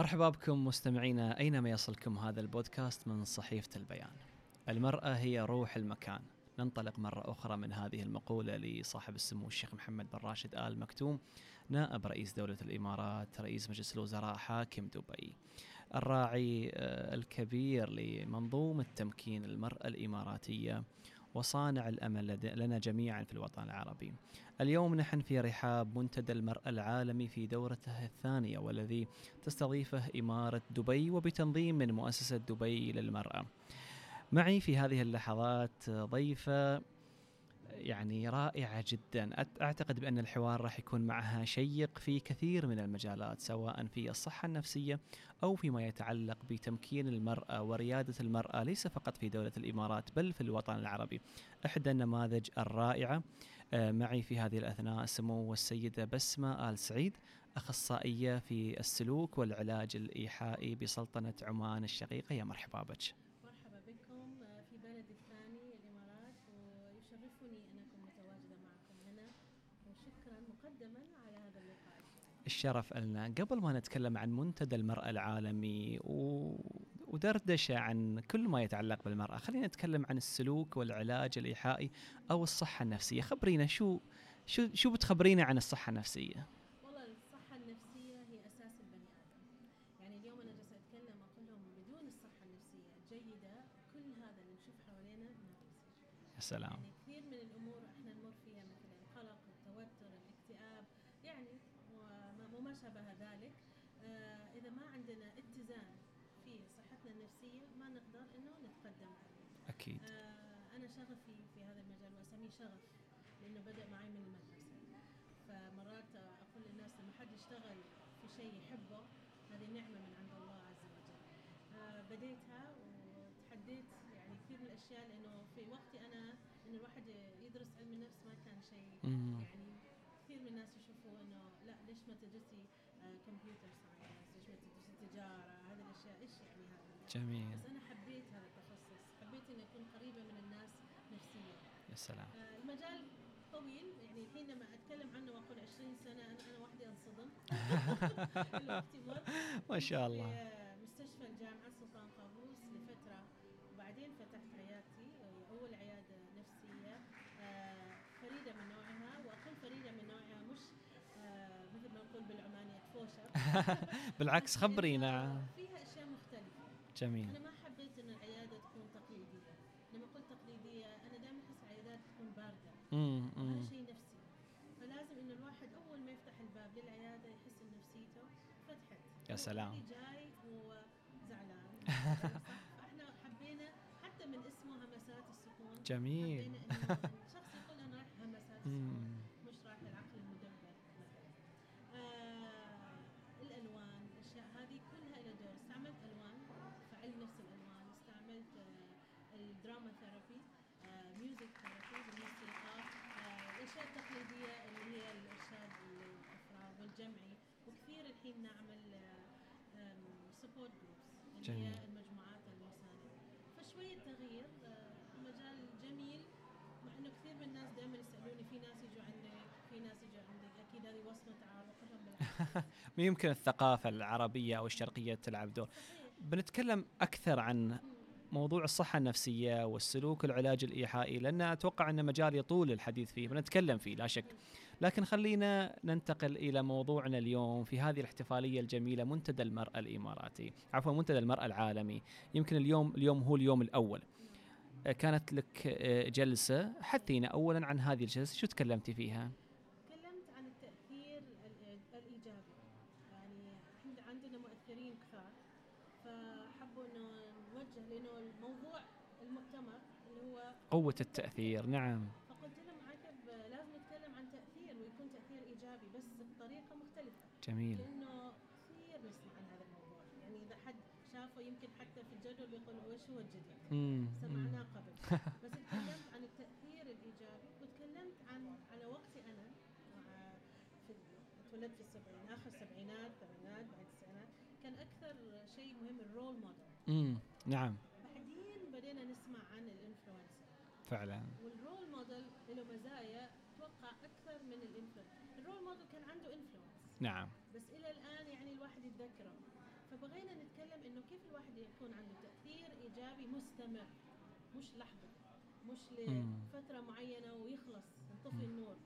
مرحبا بكم مستمعينا أينما يصلكم هذا البودكاست من صحيفة البيان. المرأة هي روح المكان. ننطلق مرة أخرى من هذه المقولة لصاحب السمو الشيخ محمد بن راشد آل مكتوم نائب رئيس دولة الإمارات رئيس مجلس الوزراء حاكم دبي الراعي آه، الكبير لمنظومة تمكين المرأة الإماراتية وصانع الأمل لنا جميعا في الوطن العربي. اليوم نحن في رحاب منتدى المرأة العالمي في دورته الثانية والذي تستضيفه إمارة دبي وبتنظيم من مؤسسة دبي للمرأة. معي في هذه اللحظات ضيفة يعني رائعة جدا. أعتقد بأن الحوار راح يكون معها شيق في كثير من المجالات سواء في الصحة النفسية أو فيما يتعلق بتمكين المرأة وريادة المرأة ليس فقط في دولة الإمارات بل في الوطن العربي. إحدى النماذج الرائعة آه، معي في هذه الأثناء سمو السيدة بسمة آل سعيد أخصائية في السلوك والعلاج الإيحائي بسلطنة عمان الشقيقة. يا مرحبا بك. الشرف لنا قبل ما نتكلم عن منتدى المرأة العالمي و... ودردشة عن كل ما يتعلق بالمرأة خلينا نتكلم عن السلوك والعلاج الإيحائي أو الصحة النفسية. خبرينا شو شو شو بتخبرينا عن الصحة النفسية؟ والله الصحة النفسية هي أساس البني آدم. يعني اليوم أنا جالسة أتكلم أقول لهم بدون الصحة النفسية الجيدة كل هذا اللي نشوف حوالينا ما يا سلام. يعني كثير من الأمور إحنا نمر فيها مثل القلق التوتر الاكتئاب يعني وما شابه ذلك آه، إذا ما عندنا اتزان في صحتنا النفسية ما نقدر إنه نتقدم أكيد آه، أنا شغفي في هذا المجال وأسميه شغف لأنه بدأ معي من المدرسة. فمرات أقول للناس لما حد يشتغل في شيء يحبه هذه نعمة من عند الله عز وجل. آه، بديتها وتحديت يعني كثير من الأشياء لأنه في وقتي أنا إن الواحد يدرس علم النفس ما كان شيء يعني كثير من الناس يشوفوا إنه لا ليش ما تدرسي كمبيوتر ساينس؟ ليش ما تدرسي تجارة؟ هذه الأشياء إيش يعني هذا؟ جميل. بس أنا حبيت هذا التخصص. حبيت اني اكون قريبه من الناس نفسيا يا سلام. آه المجال طويل يعني الحين لما أتكلم عنه وأقول 20 سنة أنا أنا وحدي أنصدم. ما شاء الله. مستشفى الجامعة سلطان قابوس لفترة وبعدين فتحت عيادتي أول عيادة نفسية آه فريدة من نوعها وأقل فريدة من نوعها مش آه مثل ما نقول بالعمانية فوشه بالعكس خبرينا. فيها أشياء مختلفة. جميل. أنا ما حبيت ان العياده تكون تقليديه لما قلت تقليديه أنا دائما احس العيادات تكون بارده هذا شيء نفسي. فلازم الواحد أول ما يفتح الباب للعيادة يحس إن نفسيته فتحت. يا سلام. جاي حبينا حتى من اسمه همسات السكون. جميل. حبينا شخص يقول أنا رايح همسات السكون مش رايح العقل المدبر. آه الألوان الاشياء هذه كلها لها دور. استعملت ألوان فعلم نفس الألوان. استعملت آه الدراما ثيرابي ميوزك ثيرابي آه التقليديه اللي هي الإرشاد الافراد والجمعي وكثير الحين نعمل support groups اللي هي المجموعات المساندة فشوية تغيير آه، مجال جميل مع إنه كثير من الناس دائما يسألوني في ناس يجوا عندك في ناس يجوا عندك أكيد هذه وصمة تعارف بالعكس. يمكن الثقافة العربية أو الشرقية تلعب دور. بنتكلم أكثر عن موضوع الصحة النفسية والسلوك والعلاج الإيحائي لأن أتوقع أن مجال يطول الحديث فيه بنتكلم فيه لا شك. لكن خلينا ننتقل إلى موضوعنا اليوم في هذه الاحتفالية الجميلة منتدى المرأة الإماراتي عفوا منتدى المرأة العالمي. يمكن اليوم اليوم هو اليوم الأول. كانت لك جلسة حدثينا أولا عن هذه الجلسة شو تكلمتي فيها؟ تكلمت عن التأثير الإيجابي يعني إحنا عندنا مؤثرين كثار فحبوا انه الموضوع المؤتمر اللي هو قوة التأثير نعم. فقلت لهم عقب لازم نتكلم عن تأثير ويكون تأثير إيجابي بس بطريقة مختلفة. جميل. لأنه كثير نسمع عن هذا الموضوع. يعني إذا حد شافه يمكن حتى في الجدول بيقول وش هو الجديد سمعناه قبل. بس تكلمت عن التأثير الإيجابي وتكلمت عن على وقتي أنا في اتولدت في السبعين آخر السبعينات الثمانينات بعد التسعينات كان أكثر شيء مهم ال role model نعم بعدين بدينا نسمع عن ال influencer فعلا. وال role model له مزايا أتوقع أكثر من ال influencer. ال role model كان عنده influence. نعم. بس إلى الآن يعني الواحد يتذكره. فبغينا نتكلم إنه كيف الواحد يكون عنده تأثير إيجابي مستمر. مش لحظة. مش. لفترة معينة ويخلص ينطفي. النور.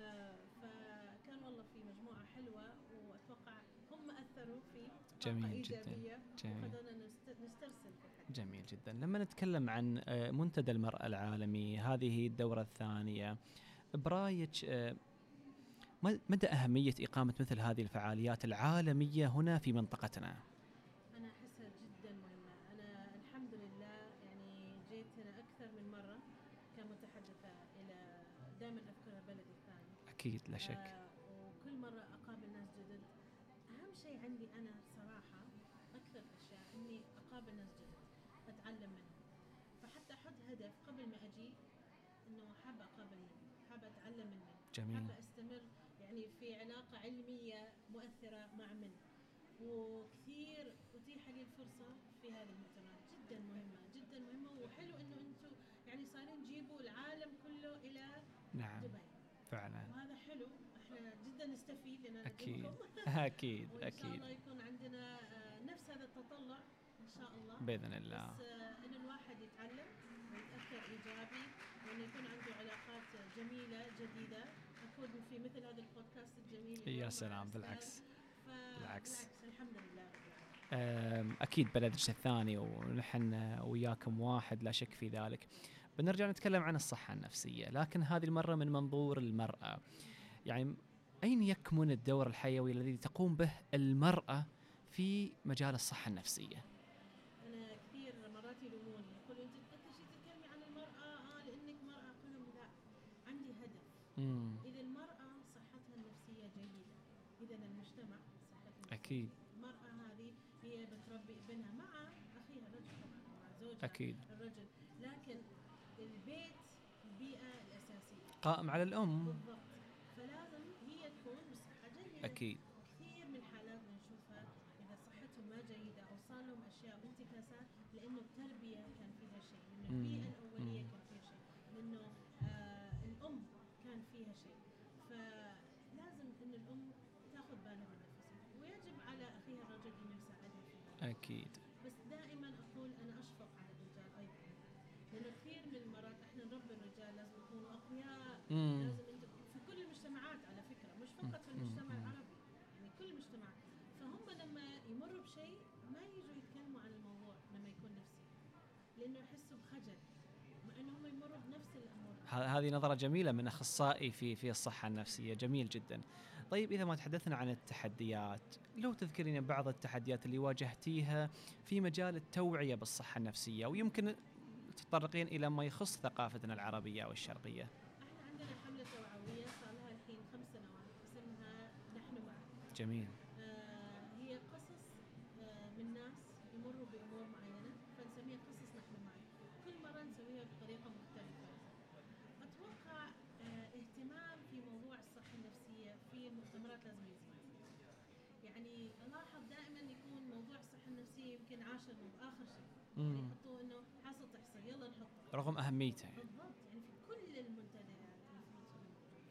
آه فكان والله في مجموعة حلوة وأتوقع هم أثروا في طاقة جميل جداً. إيجابية. جميل وخلونا نست- نسترسل في الحديث جميل جدا. لما نتكلم عن آه، منتدى المرأة العالمي هذه الدورة الثانية برايك آه، مدى أهمية إقامة مثل هذه الفعاليات العالمية هنا في منطقتنا؟ أنا احسها جدا مهمة. أنا الحمد لله يعني جيت هنا أكثر من مرة كمتحدثة إلى دائما اذكر بلدي الثاني. أكيد لا شك. آه وكل مرة أقابل ناس جدد. أهم شيء عندي أنا صراحة أكثر أشياء إني أقابل ناس جدد. أتعلم منهم فحتى أحط هدف قبل ما أجي إنه حابة أقابل منهم حابة أتعلم من من جميل. حابة أستمر يعني في علاقة علمية مؤثرة مع من وكثير أتيح لي الفرصة في هذه المؤتمرات. جدا مهمة جدا مهمة. وحلو إنه أنتم يعني صايرين تجيبوا العالم كله إلى نعم. دبي. فعلا. وهذا حلو. إحنا جدا نستفيد لأن أكيد. ندعمكم. أكيد وإن شاء الله يكون عندنا آه، نفس هذا التطلع. إن شاء الله. بإذن الله. بس آه، إن الواحد يتعلم ويتأثر إيجابي وانه يكون عنده علاقات جميلة جديدة. اكون في مثل هذا البودكاست الجميل يا سلام. بالعكس. بالعكس. الحمد لله أكيد بلدك الثاني ونحن وياكم واحد لا شك في ذلك. بنرجع نتكلم عن الصحة النفسية لكن هذه المرة من منظور المرأة. يعني أين يكمن الدور الحيوي الذي تقوم به المرأة في مجال الصحة النفسية أنا كثير مرات يلوموني يقولوا انت انت شي تتكلمي عن المراه آه لانك مراه أقول لهم لا عندي إذا المرأة صحتها النفسية جيدة. إذا المجتمع صحته. جيدة. المرأة هذه هي بتربي ابنها مع أخيها الرجل مع زوجها أكيد. الرجل. لكن البيت البيئة الأساسية قائم على الأم. بالضبط. فلازم هي تكون بصحة جيدة. أكيد. كثير من الحالات بنشوفها إذا صحتهم ما جيدة أو صار لهم أشياء وانتكاسات لأنه التربية كان فيها شيء. لأنه مم. أكيد. بس دائما أقول أنا أشفق على الرجال أيضا. لأنه كثير من المرات إحنا نربي الرجال لازم يكونوا أقوياء مم. لازم انت في كل المجتمعات على فكرة مش فقط في. المجتمع. العربي يعني كل المجتمعات فهم لما يمروا بشيء ما يجوا يتكلموا عن الموضوع لما يكون نفسي. لأنه يحسوا بخجل مع إنه هم يمروا بنفس الأمور. هذه نظرة جميلة من أخصائي في في الصحة النفسية. جميل جدا. طيب إذا ما تحدثنا عن التحديات لو تذكرين بعض التحديات اللي واجهتيها في مجال التوعية بالصحة النفسية ويمكن تتطرقين إلى ما يخص ثقافتنا العربية أو الشرقية. إحنا عندنا حملة توعوية صار لها الحين خمس سنوات اسمها نحن معك جميل آه هي قصص آه من ناس يمروا بامور معينه فنسميها قصص نحن معك كل مره نسويها بطريقه مختلفه أتوقع آه اهتمام في موضوع الصحه النفسيه في المؤتمرات لازم يزيد يعني ألاحظ دائما يكون موضوع الصحة النفسية يمكن عاشر آخر شيء. يعني مم. يحطوه إنه حاصل تحصيل يلا نحطه رغم أهميته. بالضبط. يعني في كل المنتديات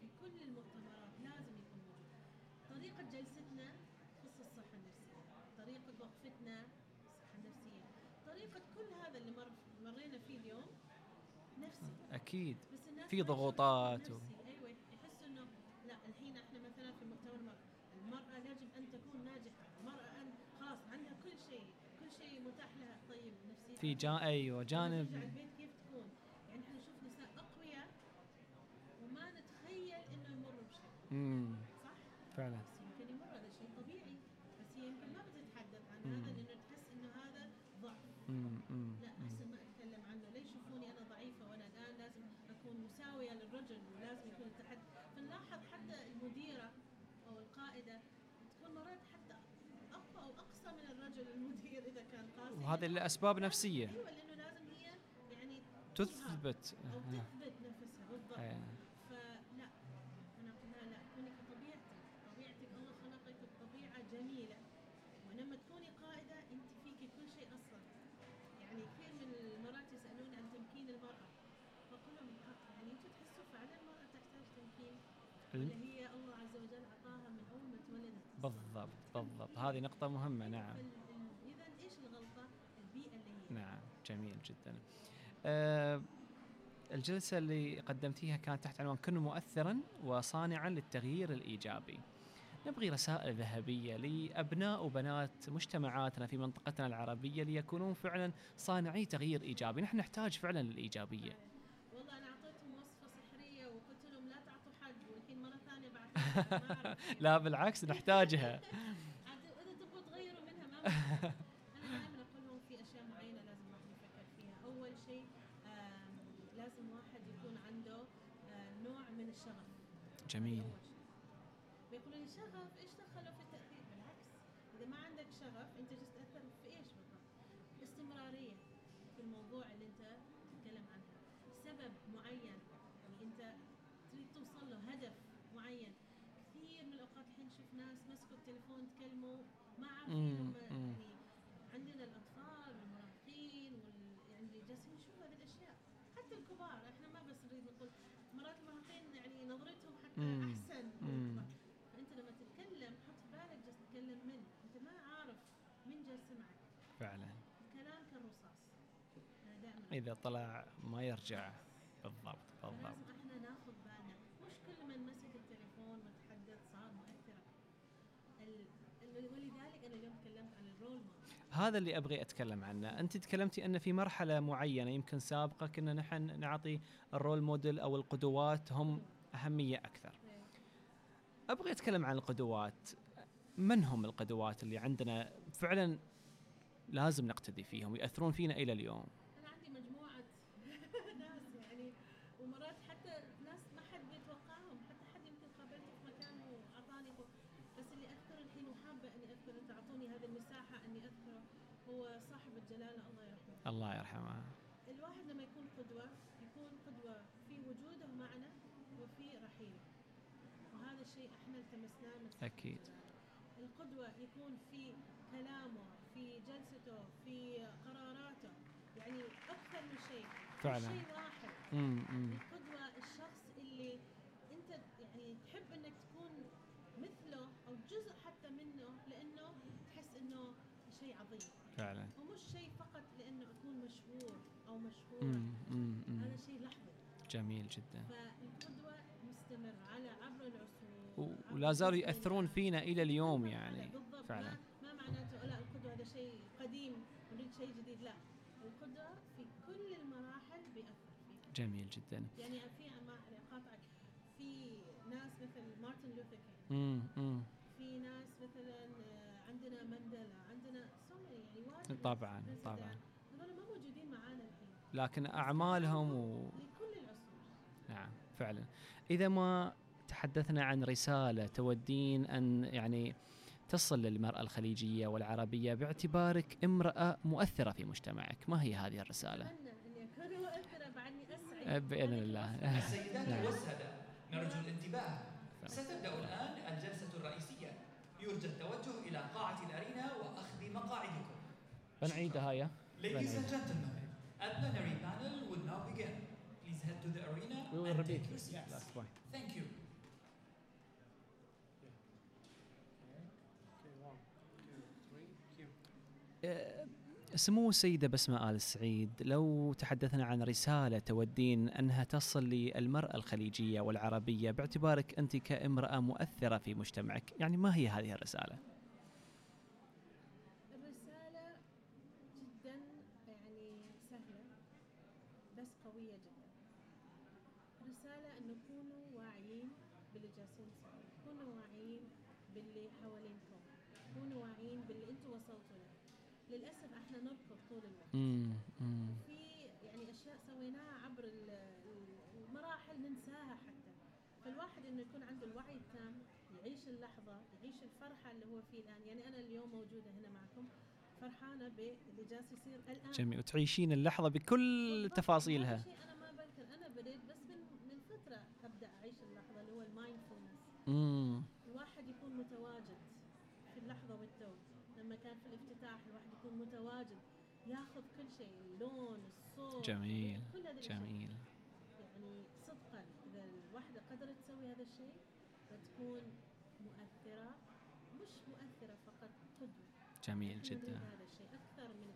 في كل المؤتمرات لازم يكون موجود. طريقة جلستنا تخص الصحة النفسية طريقة وقفتنا الصحة النفسية طريقة كل هذا اللي مر مرينا فيه اليوم نفسي. الناس في ضغوطات و- نفسي أيوه يحسوا انه لا الحين إحنا مثلا في مؤتمر المرأة المرأة يجب ان تكون ناجحة المرأة ان خلاص عندها كل شيء كل شيء متاح لها طيب نفسيتها في جا أيوة لما ترجع جانب البيت كيف تكون يعني إحنا نشوف نساء أقوياء وما نتخيل إنه يمروا بشيء مم. صح فعلا بس يمكن يمر هذا شيء طبيعي بس هي يمكن ما بتتحدث عن مم. هذا لأنه تحس إنه هذا ضعف مم. مم. لا. أحسن ما أتكلم عنه ليش يشوفوني أنا ضعيفة وأنا الان لازم أكون مساوية للرجل ولازم يكون التحدي فنلاحظ حتى المديرة أو القائدة تكون مرات حتى أقوى أو أقصى من الرجل المدير وهذا لازم- نفسية. أيوه لأنه لازم هي يعني تثبت. أو. تثبت نفسها بالضبط. آه. فلا أنا لها لا كوني كطبيعتك طبيعتك الله خلقك بطبيعة جميلة. ولما تكوني قائدة أنت فيكي كل شيء أصلا. يعني كثير من المرات يسألوني عن تمكين المرأة. فأقول لهم "آه، يعني أنتم تحسوا فعلا المرأة تحتاج تمكين؟ الم- هي الله عز وجل أعطاها من أول ما تولدت؟ بالضبط بالضبط. هذه نقطة مهمة نعم. جميل جدا. آه الجلسة اللي قدمتيها كانت تحت عنوان كن مؤثرا وصانعا للتغيير الإيجابي نبغي رسائل ذهبية لأبناء وبنات مجتمعاتنا في منطقتنا العربية ليكونون فعلا صانعي تغيير إيجابي. نحن نحتاج فعلا للإيجابية. والله أنا أعطيتهم وصفة سحرية وقلت لهم لا تعطوا حد والحين مرة ثانية بعد لا بالعكس نحتاجها. إذا تبغوا تغيروا منها ما مشكلة. أنا دائما أقول لهم في اشياء معينه لازم الواحد يفكر فيها اول شيء آم، لازم واحد يكون عنده آه، نوع من الشغف جميل. بيقولوا لي شغف إيش دخله في التاثير بالعكس إذا ما عندك شغف أنت جالس تاثر في إيش بالضبط؟ استمراريه في الموضوع اللي أنت تتكلم عنه. سبب معين يعني أنت تريد توصل له هدف معين. كثير من الأوقات الحين نشوف ناس مسكوا التليفون تكلموا ما عارفين. يعني عندنا الأطفال والمراهقين وال يعني جالسين يشوفوا هذه الاشياء حتى الكبار إحنا نريد نقول مرات المراهقين يعني نظرتهم حتى مم، أحسن مم. فأنت لما تتكلم حط في بالك جالس تتكلم من أنت ما عارف مين جالس يسمعك. فعلا. الكلام كالرصاص إذا طلع ما يرجع. بالضبط بالضبط لازم إحنا ناخذ بالنا مش كل من مسك التليفون وتحدث صار مؤثرا ال... ال- ولذلك أنا اليوم تكلمت عن الرول موديل هذا اللي أبغي أتكلم عنه، أنت تكلمتي أن في مرحلة معينة يمكن سابقه كنا نحن نعطي الرول موديل أو القدوات هم أهمية أكثر. أبغي أتكلم عن القدوات. من هم القدوات اللي عندنا فعلا لازم نقتدي فيهم ويأثرون فينا إلى اليوم؟ أنا عندي مجموعه ناس يعني ومرات حتى ناس ما حد بيتوقعهم حتى حد يمكن قابلته في مكان واعطاني هو بس اللي اذكر الحين وحابه اني اذكر تعطوني هذه المساحه اني اذكره هو صاحب الجلاله الله يرحمه الله يرحمه. الواحد لما يكون قدوة يكون قدوة في وجوده معنا وفي رحيله وهذا الشيء إحنا التمسناه من أكيد. القدوة يكون في كلامه في جلسته في قراراته يعني أكثر من شيء فعلا. شيء واحد. القدوة الشخص اللي أنت يعني تحب أنك تكون مثله أو جزء حتى منه لأنه تحس أنه شيء عظيم فعلا. ومش شيء فقط لأنه اكون مشهور أمم. هذا شيء لحظي جميل جدا. فالقدوة مستمر على عبر العصور ولا زالوا. يأثرون فينا إلى اليوم يعني. بالضبط فعلا. ما, ما معناته لا القدوة هذا شيء قديم نريد شيء جديد لا القدوة في كل المراحل بيأثر فيها جميل جدا. يعني في ما اقاطعك في ناس مثل مارتن لوثر كينج. في ناس مثلا آه، عندنا مانديلا عندنا many يعني واجد. طبعا طبعا. هذول ما موجودين معانا الحين لكن أعمالهم و... نعم فعلا. إذا ما تحدثنا عن رسالة تودين أن يعني تصل للمرأة الخليجية والعربية باعتبارك امرأة مؤثرة في مجتمعك. ما هي هذه مؤثره بعدني أسعد. أه، بإذن هذه الله. السيدات نعم. والسادة نرجو الانتباه. ستبدأ الآن الجلسة الرئيسية. يرجى التوجه إلى قاعة الأرينا وأخذ مقاعدكم. بنعيدها هيا Ladies and gentlemen, a plenary panel will now begin. Please head to the arena We will and repeat take your seats. last point. Thank you. أه، سمو السيدة بسمة آل السعيد لو تحدثنا عن رسالة تودين أنها تصل للمرأة الخليجية والعربية باعتبارك أنت كامرأة مؤثرة في مجتمعك يعني ما هي هذه الرسالة؟ الرساله جدا يعني سهله بس قوية جدا. رسالة انه كونوا واعيين باللي جالسين تسووه كونوا واعيين باللي حوالينكم كونوا. واعيين باللي أنتم وصلتوا له. للأسف إحنا نركض طول الوقت. في يعني أشياء سويناها عبر ال- ال- المراحل ننساها حتى. فالواحد إنه يكون عنده الوعي التام يعيش اللحظة يعيش الفرحة اللي هو فيه الآن. يعني أنا اليوم موجودة هنا معكم فرحانة باللي جالس يصير الآن. جميل. وتعيشين اللحظة بكل. تفاصيلها. هذا شيء أنا ما بنكر أنا بديت بس من من فترة أبدأ أعيش اللحظة اللي هو ال mindfulness. الواحد يكون متواجد في اللحظة والتو لما كان في الافتتاح الواحد يكون متواجد ياخذ كل شيء اللون الصوت جميل. كل الأشياء. جميل. يعني صدقا إذا الواحدة قدرت تسوي هذا الشيء بتكون مؤثرة مش مؤثرة فقط قدوة جميل جدا. نريد هذا الشيء أكثر من.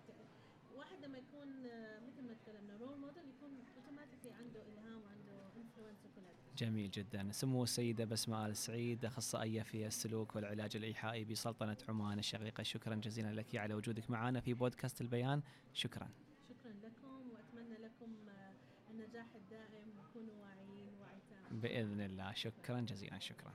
واحد لما يكون آه، مثل ما تكلمنا role model يكون automatically عنده إلهام وعنده influence وكل هذا. جميل جدا. سمو السيدة بسمة آل سعيد أخصائية في السلوك والعلاج الإيحائي بسلطنة عمان الشقيقة. شكرا جزيلا لك على وجودك معنا في بودكاست البيان. شكرا. شكرا لكم وأتمنى لكم آه، النجاح الدائم وكونوا واعيين وعي تام بإذن الله. شكرا جزيلا. شكرا.